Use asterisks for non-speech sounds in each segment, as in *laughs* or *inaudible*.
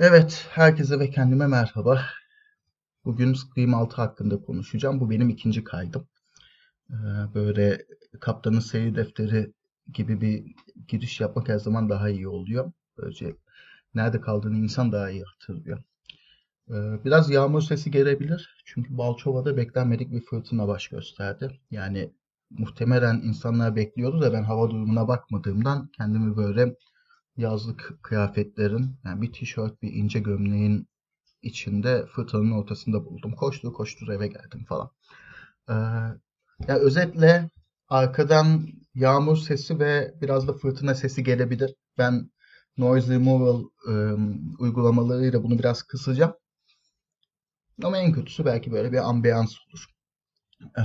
Evet, herkese ve kendime merhaba. Bugün Scream 6 hakkında konuşacağım. Bu benim ikinci kaydım. Ee, böyle Kaptanın Seyir Defteri gibi bir giriş yapmak her zaman daha iyi oluyor. Böylece nerede kaldığını insan daha iyi hatırlıyor. Ee, biraz yağmur sesi gelebilir. Çünkü Balçova'da beklenmedik bir fırtına baş gösterdi. Yani muhtemelen insanlar bekliyordu da ben hava durumuna bakmadığımdan kendimi böyle yazlık kıyafetlerin, yani bir tişört, bir ince gömleğin içinde fırtınanın ortasında buldum. Koştur koştur eve geldim falan. Ee, yani özetle arkadan yağmur sesi ve biraz da fırtına sesi gelebilir. Ben noise removal e, uygulamalarıyla bunu biraz kısacağım. Ama en kötüsü belki böyle bir ambiyans olur. Ee,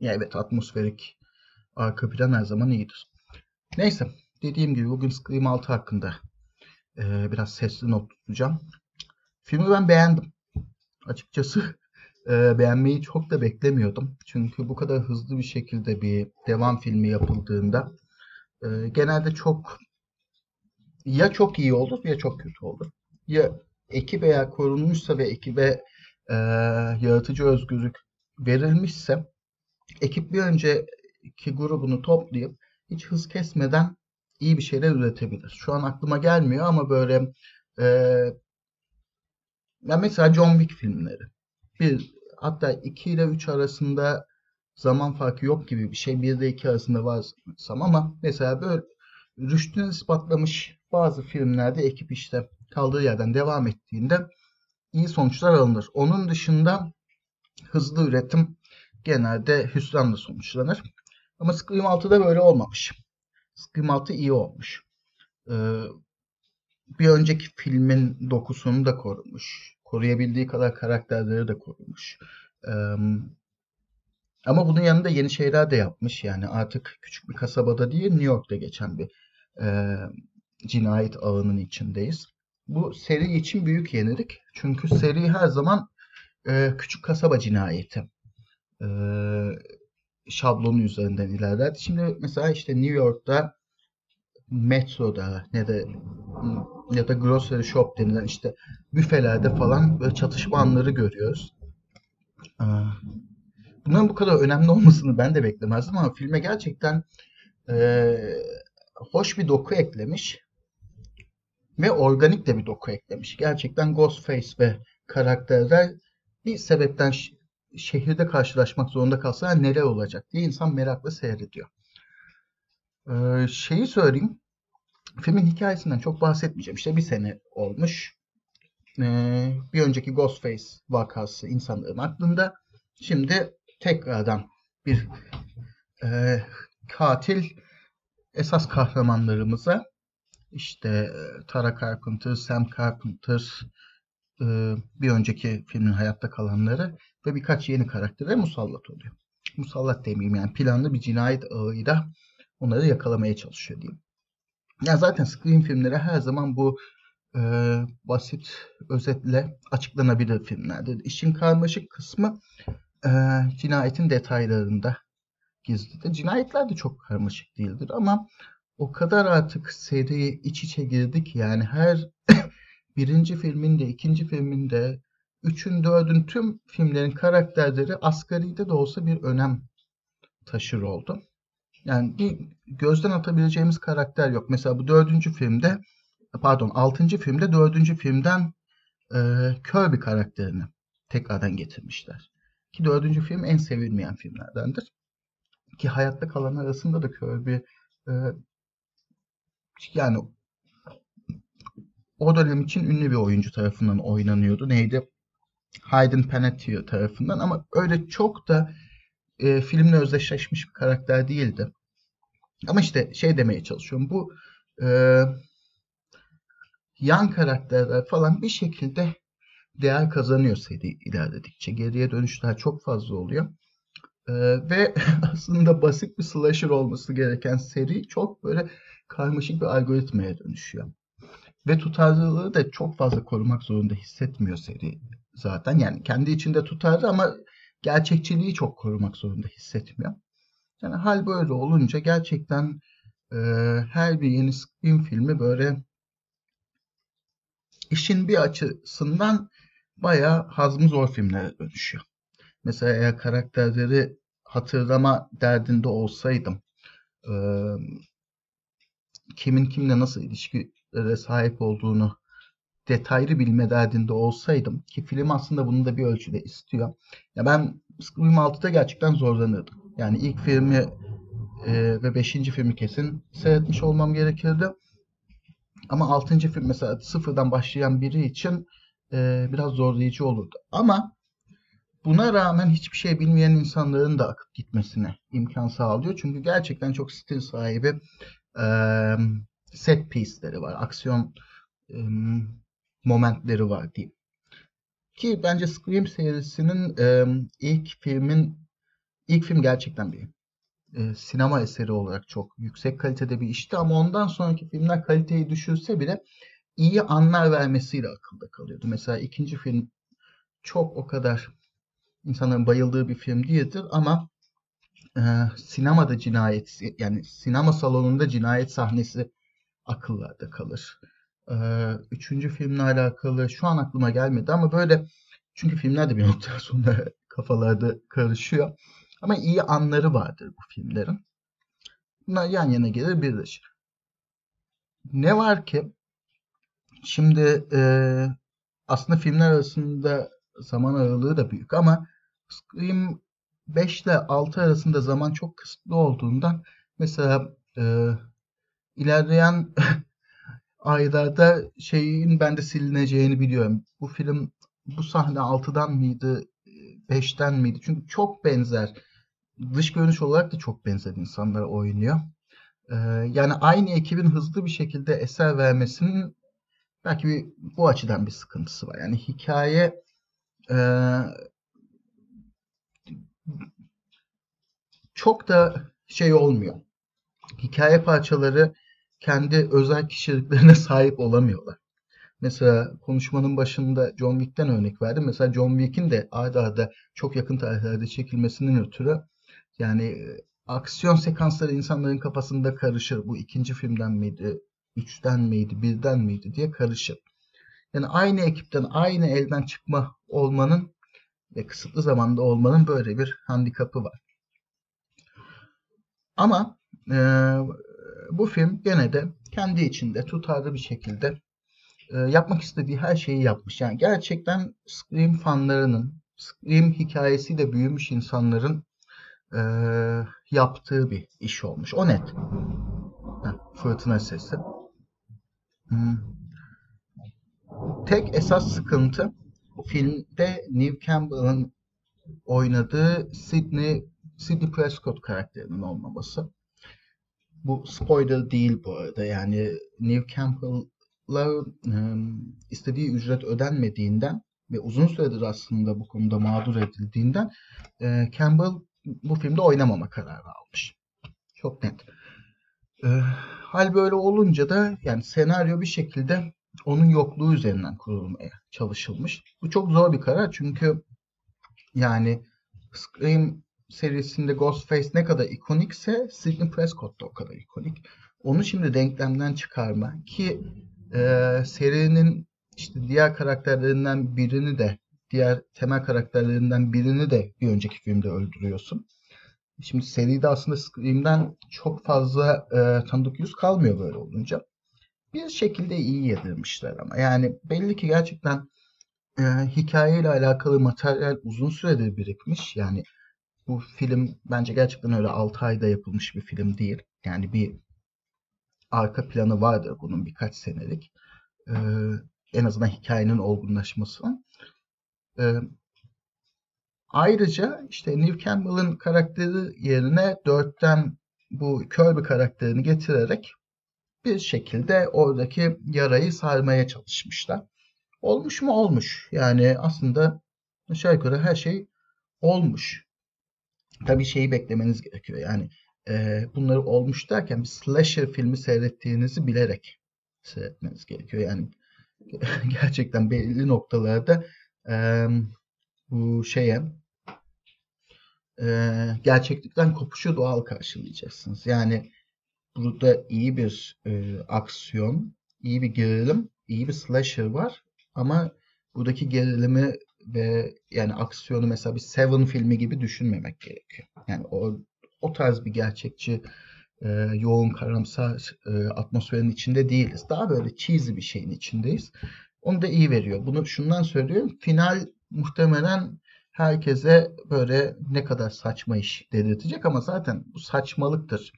ya evet atmosferik arka plan her zaman iyidir. Neyse dediğim gibi bugün Scream 6 hakkında e, biraz sesli not tutacağım. Filmi ben beğendim. Açıkçası e, beğenmeyi çok da beklemiyordum. Çünkü bu kadar hızlı bir şekilde bir devam filmi yapıldığında e, genelde çok ya çok iyi olur ya çok kötü olur. Ya ekip eğer korunmuşsa ve ekibe e, yaratıcı özgürlük verilmişse ekip bir önceki grubunu toplayıp hiç hız kesmeden iyi bir şeyler üretebilir. Şu an aklıma gelmiyor ama böyle e, ya mesela John Wick filmleri. Bir hatta 2 ile 3 arasında zaman farkı yok gibi bir şey. 1 ile 2 arasında var ama mesela böyle rüştünü ispatlamış bazı filmlerde ekip işte kaldığı yerden devam ettiğinde iyi sonuçlar alınır. Onun dışında hızlı üretim genelde hüsranla sonuçlanır. Ama Scream 6'da böyle olmamış. 6 iyi olmuş. Ee, bir önceki filmin dokusunu da korumuş. Koruyabildiği kadar karakterleri de korumuş. Ee, ama bunun yanında yeni şeyler de yapmış. Yani artık küçük bir kasabada değil, New York'ta geçen bir e, cinayet ağının içindeyiz. Bu seri için büyük yenilik. Çünkü seri her zaman e, küçük kasaba cinayeti e, şablonu üzerinden ilerlerdi. Şimdi mesela işte New York'ta metroda ne de ya da grocery shop denilen işte büfelerde falan böyle çatışma anları görüyoruz. Bunların bu kadar önemli olmasını ben de beklemezdim ama filme gerçekten e, hoş bir doku eklemiş ve organik de bir doku eklemiş. Gerçekten Ghostface ve karakterler bir sebepten şehirde karşılaşmak zorunda kalsa neler olacak diye insan merakla seyrediyor. Ee, şeyi söyleyeyim. Filmin hikayesinden çok bahsetmeyeceğim. İşte bir sene olmuş. Ee, bir önceki Ghostface vakası insanların aklında. Şimdi tekrardan bir e, katil esas kahramanlarımıza işte Tara Carpenter, Sam Carpenter, bir önceki filmin hayatta kalanları ve birkaç yeni karaktere musallat oluyor. Musallat demeyeyim yani planlı bir cinayet ağıyla onları yakalamaya çalışıyor diyeyim. Yani zaten Scream filmleri her zaman bu e, basit özetle açıklanabilir filmlerdir. İşin karmaşık kısmı e, cinayetin detaylarında gizlidir. Cinayetler de çok karmaşık değildir ama o kadar artık seri iç içe girdik yani her birinci filminde, ikinci filminde, üçün, dördün tüm filmlerin karakterleri asgaride de olsa bir önem taşır oldu. Yani bir gözden atabileceğimiz karakter yok. Mesela bu dördüncü filmde, pardon altıncı filmde dördüncü filmden e, Kirby karakterini tekrardan getirmişler. Ki dördüncü film en sevilmeyen filmlerdendir. Ki hayatta kalan arasında da Kirby e, yani o dönem için ünlü bir oyuncu tarafından oynanıyordu. Neydi? Hayden Panettiere tarafından ama öyle çok da e, filmle özdeşleşmiş bir karakter değildi. Ama işte şey demeye çalışıyorum. Bu e, yan karakterler falan bir şekilde değer kazanıyor seri ilerledikçe. Geriye dönüşler çok fazla oluyor. Ee, ve *laughs* aslında basit bir slasher olması gereken seri çok böyle karmaşık bir algoritmaya dönüşüyor. Ve tutarlılığı da çok fazla korumak zorunda hissetmiyor seri zaten. Yani kendi içinde tutarlı ama gerçekçiliği çok korumak zorunda hissetmiyor. Yani hal böyle olunca gerçekten e, her bir yeni Scream filmi böyle işin bir açısından bayağı hazmı zor filmlere dönüşüyor. Mesela eğer karakterleri hatırlama derdinde olsaydım kimin kimle nasıl ilişkilere sahip olduğunu detaylı bilme derdinde olsaydım ki film aslında bunu da bir ölçüde istiyor. Ya ben Scream 6'da gerçekten zorlanırdım. Yani ilk filmi e, ve beşinci filmi kesin seyretmiş olmam gerekirdi. Ama altıncı film mesela sıfırdan başlayan biri için e, biraz zorlayıcı olurdu. Ama buna rağmen hiçbir şey bilmeyen insanların da akıp gitmesine imkan sağlıyor. Çünkü gerçekten çok stil sahibi e, set piece'leri var. Aksiyon e, momentleri var diyeyim. Ki bence Scream serisinin e, ilk filmin ilk film gerçekten bir e, sinema eseri olarak çok yüksek kalitede bir işti ama ondan sonraki filmler kaliteyi düşürse bile iyi anlar vermesiyle akılda kalıyordu. Mesela ikinci film çok o kadar insanların bayıldığı bir film değildir ama e, sinemada cinayet yani sinema salonunda cinayet sahnesi akıllarda kalır. E, üçüncü filmle alakalı şu an aklıma gelmedi ama böyle çünkü filmler de bir noktadan sonra *laughs* kafalarda karışıyor. Ama iyi anları vardır bu filmlerin. Bunlar yan yana gelir birleşir. Ne var ki şimdi e, aslında filmler arasında zaman aralığı da büyük ama Scream 5 ile 6 arasında zaman çok kısıtlı olduğundan mesela e, ilerleyen *laughs* aylarda şeyin ben de silineceğini biliyorum. Bu film bu sahne 6'dan mıydı 5'ten miydi? Çünkü çok benzer. Dış görünüş olarak da çok benzer insanlar oynuyor. Ee, yani aynı ekibin hızlı bir şekilde eser vermesinin belki bir, bu açıdan bir sıkıntısı var. Yani hikaye e, çok da şey olmuyor. Hikaye parçaları kendi özel kişiliklerine *laughs* sahip olamıyorlar. Mesela konuşmanın başında John Wick'ten örnek verdim. Mesela John Wick'in de arda arda çok yakın tarihlerde çekilmesinin ötürü yani e, aksiyon sekansları insanların kafasında karışır. Bu ikinci filmden miydi, üçten miydi, birden miydi diye karışır. Yani aynı ekipten, aynı elden çıkma olmanın ve kısıtlı zamanda olmanın böyle bir handikapı var. Ama e, bu film gene de kendi içinde tutarlı bir şekilde e, yapmak istediği her şeyi yapmış. Yani gerçekten Scream fanlarının, Scream hikayesiyle büyümüş insanların e, yaptığı bir iş olmuş. O net. Heh, fırtına sesi. Hmm. Tek esas sıkıntı filmde Neve Campbell'ın oynadığı Sidney Sidney Prescott karakterinin olmaması. Bu spoiler değil bu arada. Yani Neve Campbell istediği ücret ödenmediğinden ve uzun süredir aslında bu konuda mağdur edildiğinden Campbell bu filmde oynamama kararı almış. Çok net. hal böyle olunca da yani senaryo bir şekilde onun yokluğu üzerinden kurulmaya çalışılmış. Bu çok zor bir karar çünkü yani Scream serisinde Ghostface ne kadar ikonikse Sidney Prescott da o kadar ikonik. Onu şimdi denklemden çıkarma ki e, serinin işte diğer karakterlerinden birini de diğer temel karakterlerinden birini de bir önceki filmde öldürüyorsun. Şimdi seride aslında Scream'den çok fazla e, tanıdık yüz kalmıyor böyle olunca. Bir şekilde iyi yedirmişler ama. Yani belli ki gerçekten e, hikayeyle alakalı materyal uzun süredir birikmiş. Yani bu film bence gerçekten öyle 6 ayda yapılmış bir film değil. Yani bir arka planı vardır bunun birkaç senelik. Ee, en azından hikayenin olgunlaşması. Ee, ayrıca işte Neve Campbell'ın karakteri yerine dörtten bu Kirby karakterini getirerek bir şekilde oradaki yarayı sarmaya çalışmışlar. Olmuş mu? Olmuş. Yani aslında aşağı yukarı her şey olmuş. Tabii şeyi beklemeniz gerekiyor. Yani e, bunları olmuş derken bir slasher filmi seyrettiğinizi bilerek seyretmeniz gerekiyor. Yani *laughs* gerçekten belli noktalarda e, bu şeye e, gerçeklikten kopuşu doğal karşılayacaksınız. Yani burada iyi bir e, aksiyon, iyi bir gerilim iyi bir slasher var ama buradaki gerilimi ve yani aksiyonu mesela bir Seven filmi gibi düşünmemek gerekiyor. Yani o o tarz bir gerçekçi e, yoğun karamsar e, atmosferin içinde değiliz. Daha böyle cheesy bir şeyin içindeyiz. Onu da iyi veriyor. Bunu şundan söylüyorum. Final muhtemelen herkese böyle ne kadar saçma iş dedirtecek ama zaten bu saçmalıktır.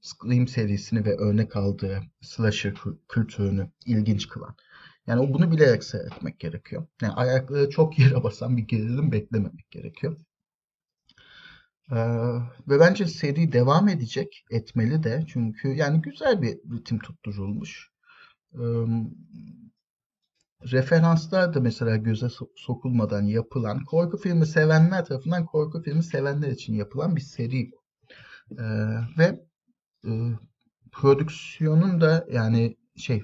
Scream serisini ve örnek aldığı slasher kültürünü ilginç kılan. Yani bunu bilerek seyretmek gerekiyor. Yani ayakları çok yere basan bir gerilim beklememek gerekiyor. Ee, ve bence seri devam edecek, etmeli de. Çünkü yani güzel bir ritim tutturulmuş. Ee, referanslar da mesela göze sokulmadan yapılan, korku filmi sevenler tarafından korku filmi sevenler için yapılan bir seri bu. Ee, ve e, prodüksiyonun da yani şey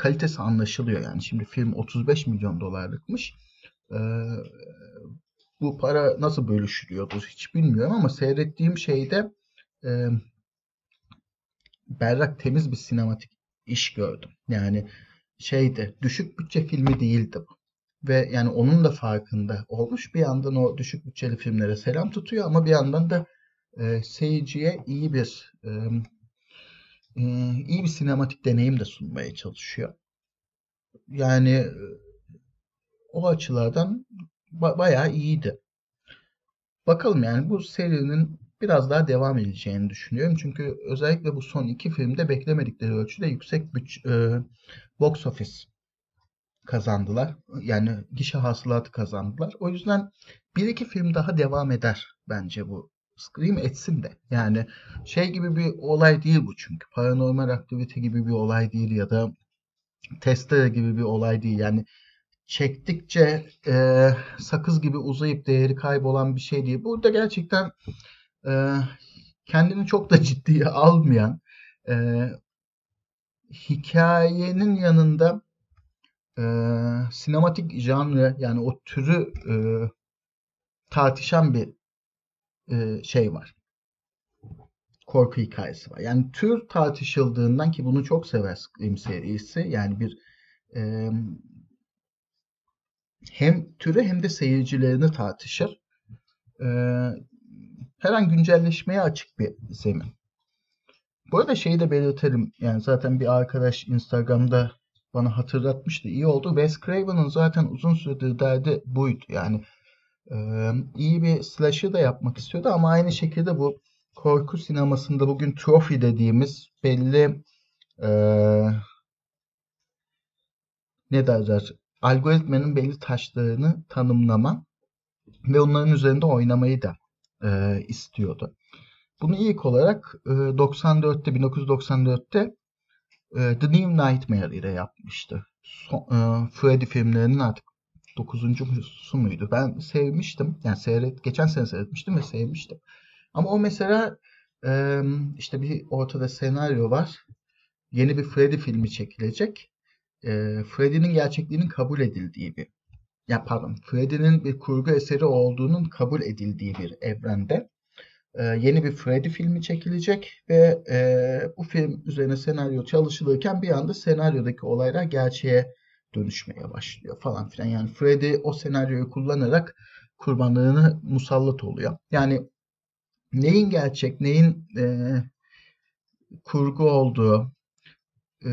kalitesi anlaşılıyor yani. Şimdi film 35 milyon dolarlıkmış. Ee, bu para nasıl bölüşülüyordur hiç bilmiyorum ama seyrettiğim şeyde e, berrak temiz bir sinematik iş gördüm. Yani şeyde düşük bütçe filmi değildi bu. Ve yani onun da farkında olmuş. Bir yandan o düşük bütçeli filmlere selam tutuyor ama bir yandan da e, seyirciye iyi bir e, iyi bir sinematik deneyim de sunmaya çalışıyor. Yani o açılardan ba- bayağı iyiydi. Bakalım yani bu serinin biraz daha devam edeceğini düşünüyorum. Çünkü özellikle bu son iki filmde beklemedikleri ölçüde yüksek bütçe, e, box office kazandılar. Yani gişe hasılatı kazandılar. O yüzden bir iki film daha devam eder bence bu. Scream etsin de. Yani şey gibi bir olay değil bu çünkü. Paranormal aktivite gibi bir olay değil ya da testere gibi bir olay değil. Yani çektikçe e, sakız gibi uzayıp değeri kaybolan bir şey değil. Burada gerçekten e, kendini çok da ciddiye almayan e, hikayenin yanında e, sinematik janrı yani o türü e, tartışan bir e, şey var. Korku hikayesi var. Yani tür tartışıldığından ki bunu çok sever Scream serisi. Yani bir e, hem türü hem de seyircilerini tartışır. E, her an güncelleşmeye açık bir zemin. Bu arada şeyi de belirtelim. Yani zaten bir arkadaş Instagram'da bana hatırlatmıştı. İyi oldu. Wes Craven'ın zaten uzun süredir derdi buydu. Yani iyi bir slasher da yapmak istiyordu ama aynı şekilde bu korku sinemasında bugün trophy dediğimiz belli e, ne derler algoritmanın belli taşlarını tanımlama ve onların üzerinde oynamayı da e, istiyordu. Bunu ilk olarak e, 94'te 1994'te e, The New Nightmare ile yapmıştı. Son, e, Freddy filmlerinin artık 9. muydu? Ben sevmiştim. Yani seyret, geçen sene seyretmiştim ve sevmiştim. Ama o mesela e, işte bir ortada senaryo var. Yeni bir Freddy filmi çekilecek. E, Freddy'nin gerçekliğinin kabul edildiği bir ya pardon Freddy'nin bir kurgu eseri olduğunun kabul edildiği bir evrende e, yeni bir Freddy filmi çekilecek ve e, bu film üzerine senaryo çalışılırken bir anda senaryodaki olaylar gerçeğe dönüşmeye başlıyor falan filan. Yani Freddy o senaryoyu kullanarak kurbanlarını musallat oluyor. Yani neyin gerçek, neyin e, kurgu olduğu, e,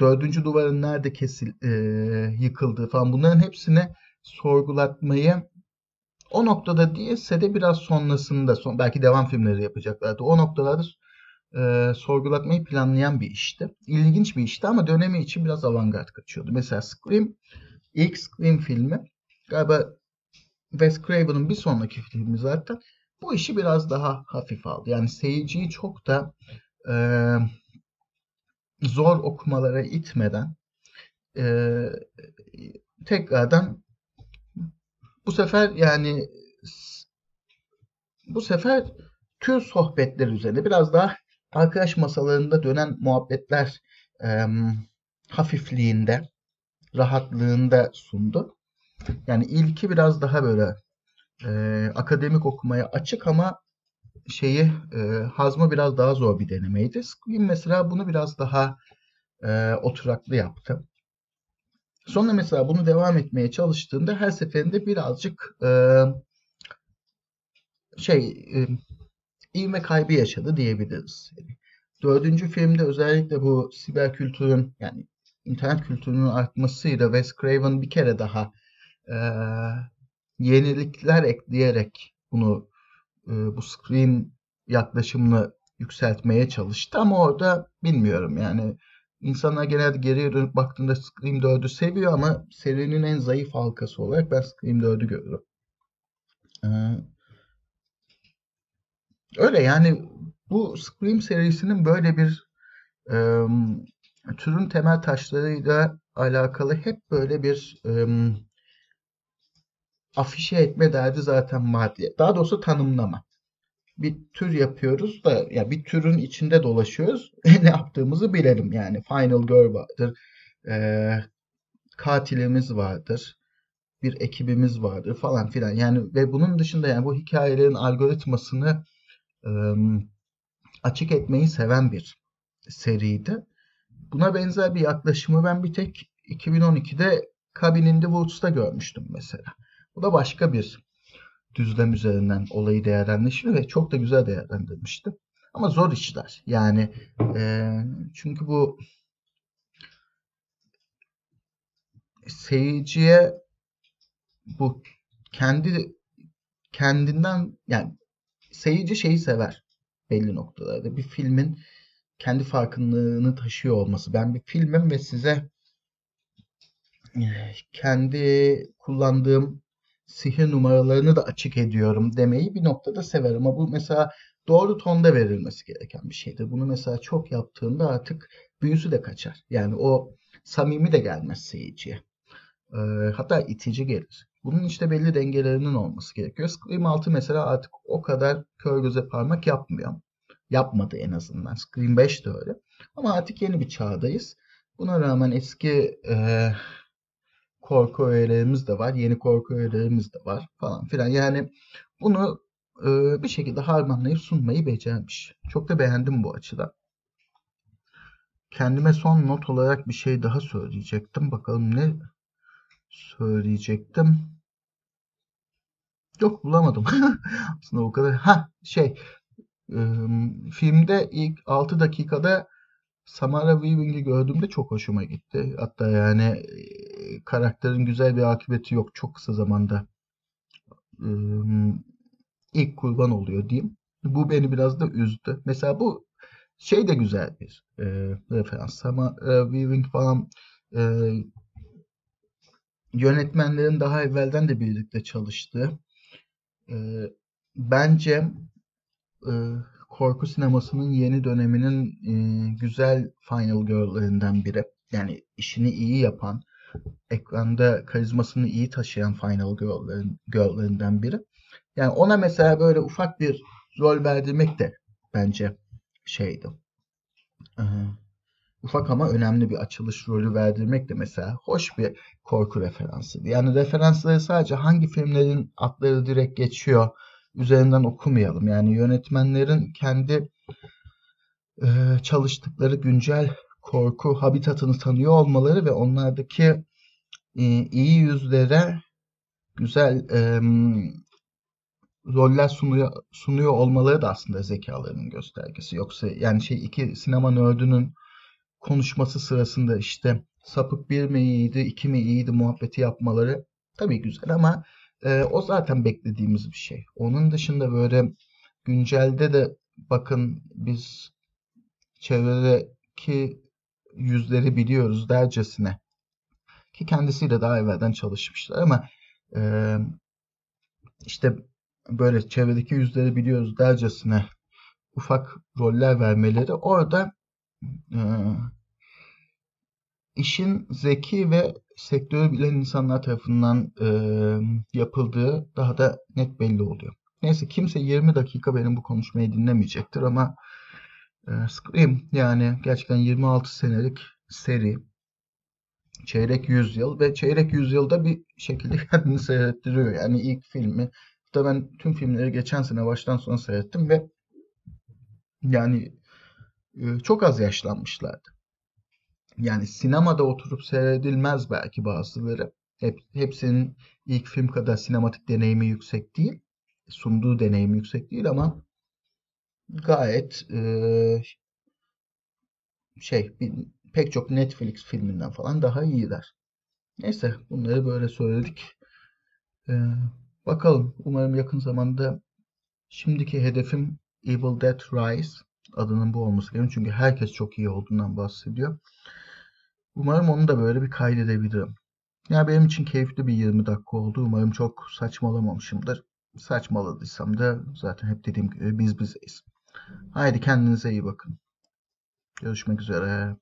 dördüncü duvarın nerede kesil, e, yıkıldığı falan bunların hepsini sorgulatmayı o noktada değilse de biraz sonrasında son, belki devam filmleri yapacaklardı. O noktalarda e, sorgulatmayı planlayan bir işti. İlginç bir işti ama dönemi için biraz avantgard kaçıyordu. Mesela Scream, ilk Scream filmi galiba Wes Craven'ın bir sonraki filmi zaten bu işi biraz daha hafif aldı. Yani seyirciyi çok da e, zor okumalara itmeden e, tekrardan bu sefer yani bu sefer tür sohbetler üzerine biraz daha arkadaş masalarında dönen muhabbetler e, hafifliğinde, rahatlığında sundu. Yani ilki biraz daha böyle e, akademik okumaya açık ama şeyi e, hazmı biraz daha zor bir denemeydi. Scream mesela bunu biraz daha e, oturaklı yaptı. Sonra mesela bunu devam etmeye çalıştığında her seferinde birazcık e, şey e, ivme kaybı yaşadı diyebiliriz. Dördüncü filmde özellikle bu siber kültürün yani internet kültürünün artmasıyla Wes Craven bir kere daha e, yenilikler ekleyerek bunu e, bu Scream yaklaşımını yükseltmeye çalıştı ama orada bilmiyorum yani insanlar genelde geriye dönüp baktığında Scream 4'ü seviyor ama serinin en zayıf halkası olarak ben Scream 4'ü görüyorum. Ee, öyle yani bu Scream serisinin böyle bir e, türün temel taşlarıyla alakalı hep böyle bir e, afişe etme derdi zaten diye. Daha doğrusu tanımlama. Bir tür yapıyoruz da ya bir türün içinde dolaşıyoruz. *laughs* ne yaptığımızı bilelim yani. Final Girl vardır. E, katilimiz vardır. Bir ekibimiz vardır falan filan. Yani ve bunun dışında yani bu hikayelerin algoritmasını açık etmeyi seven bir seriydi. Buna benzer bir yaklaşımı ben bir tek 2012'de Cabin in the Woods'ta görmüştüm mesela. Bu da başka bir düzlem üzerinden olayı değerlendirmişti ve çok da güzel değerlendirmişti. Ama zor işler. Yani e, çünkü bu seyirciye bu kendi kendinden yani seyirci şeyi sever belli noktalarda. Bir filmin kendi farkındalığını taşıyor olması. Ben bir filmim ve size kendi kullandığım sihir numaralarını da açık ediyorum demeyi bir noktada severim. Ama bu mesela doğru tonda verilmesi gereken bir şeydir. Bunu mesela çok yaptığında artık büyüsü de kaçar. Yani o samimi de gelmez seyirciye. Ee, hatta itici gelir. Bunun işte belli dengelerinin olması gerekiyor. Scream 6 mesela artık o kadar kör göze parmak yapmıyor. Yapmadı en azından. Scream 5 de öyle. Ama artık yeni bir çağdayız. Buna rağmen eski e, korku öğelerimiz de var. Yeni korku öğelerimiz de var falan filan. Yani bunu e, bir şekilde harmanlayıp sunmayı becermiş. Çok da beğendim bu açıdan. Kendime son not olarak bir şey daha söyleyecektim. Bakalım ne söyleyecektim. Yok bulamadım. *laughs* Aslında o kadar. Ha şey e, filmde ilk 6 dakikada Samara Weaving'i gördüğümde çok hoşuma gitti. Hatta yani e, karakterin güzel bir akıbeti yok. Çok kısa zamanda e, ilk kurban oluyor diyeyim. Bu beni biraz da üzdü. Mesela bu şey de güzel bir e, referans. Samara Weaving falan e, yönetmenlerin daha evvelden de birlikte çalıştığı e, bence e, korku sinemasının yeni döneminin e, güzel Final Girl'lerinden biri. Yani işini iyi yapan, ekranda karizmasını iyi taşıyan Final Girl'lerin, Girl'lerinden biri. Yani ona mesela böyle ufak bir rol verdirmek de bence şeydi. Ee, ufak ama önemli bir açılış rolü verdirmek de mesela hoş bir korku referansıydı. Yani referansları sadece hangi filmlerin adları direkt geçiyor üzerinden okumayalım. Yani yönetmenlerin kendi e, çalıştıkları güncel korku habitatını tanıyor olmaları ve onlardaki e, iyi yüzlere güzel e, roller sunuyor, sunuyor olmaları da aslında zekalarının göstergesi. Yoksa yani şey iki sinema nördünün konuşması sırasında işte sapık bir mi iyiydi, iki mi iyiydi muhabbeti yapmaları tabii güzel ama e, o zaten beklediğimiz bir şey. Onun dışında böyle güncelde de bakın biz çevredeki yüzleri biliyoruz dercesine ki kendisiyle daha evvelden çalışmışlar ama e, işte böyle çevredeki yüzleri biliyoruz dercesine ufak roller vermeleri orada e, işin zeki ve sektörü bilen insanlar tarafından e, yapıldığı daha da net belli oluyor. Neyse kimse 20 dakika benim bu konuşmayı dinlemeyecektir ama e, Scream yani gerçekten 26 senelik seri çeyrek yüzyıl ve çeyrek yüzyılda bir şekilde *laughs* kendini seyrettiriyor. Yani ilk filmi da ben tüm filmleri geçen sene baştan sona seyrettim ve yani çok az yaşlanmışlardı. Yani sinemada oturup seyredilmez belki bazıları. Hep, hepsinin ilk film kadar sinematik deneyimi yüksek değil. Sunduğu deneyim yüksek değil ama gayet eee, şey bir- pek çok Netflix filminden falan daha iyiler. Neyse bunları böyle söyledik. Eee, bakalım umarım yakın zamanda şimdiki hedefim Evil Dead Rise adının bu olması gerekiyor. Çünkü herkes çok iyi olduğundan bahsediyor. Umarım onu da böyle bir kaydedebilirim. Ya benim için keyifli bir 20 dakika oldu. Umarım çok saçmalamamışımdır. Saçmaladıysam da zaten hep dediğim gibi biz bizeyiz. Haydi kendinize iyi bakın. Görüşmek üzere.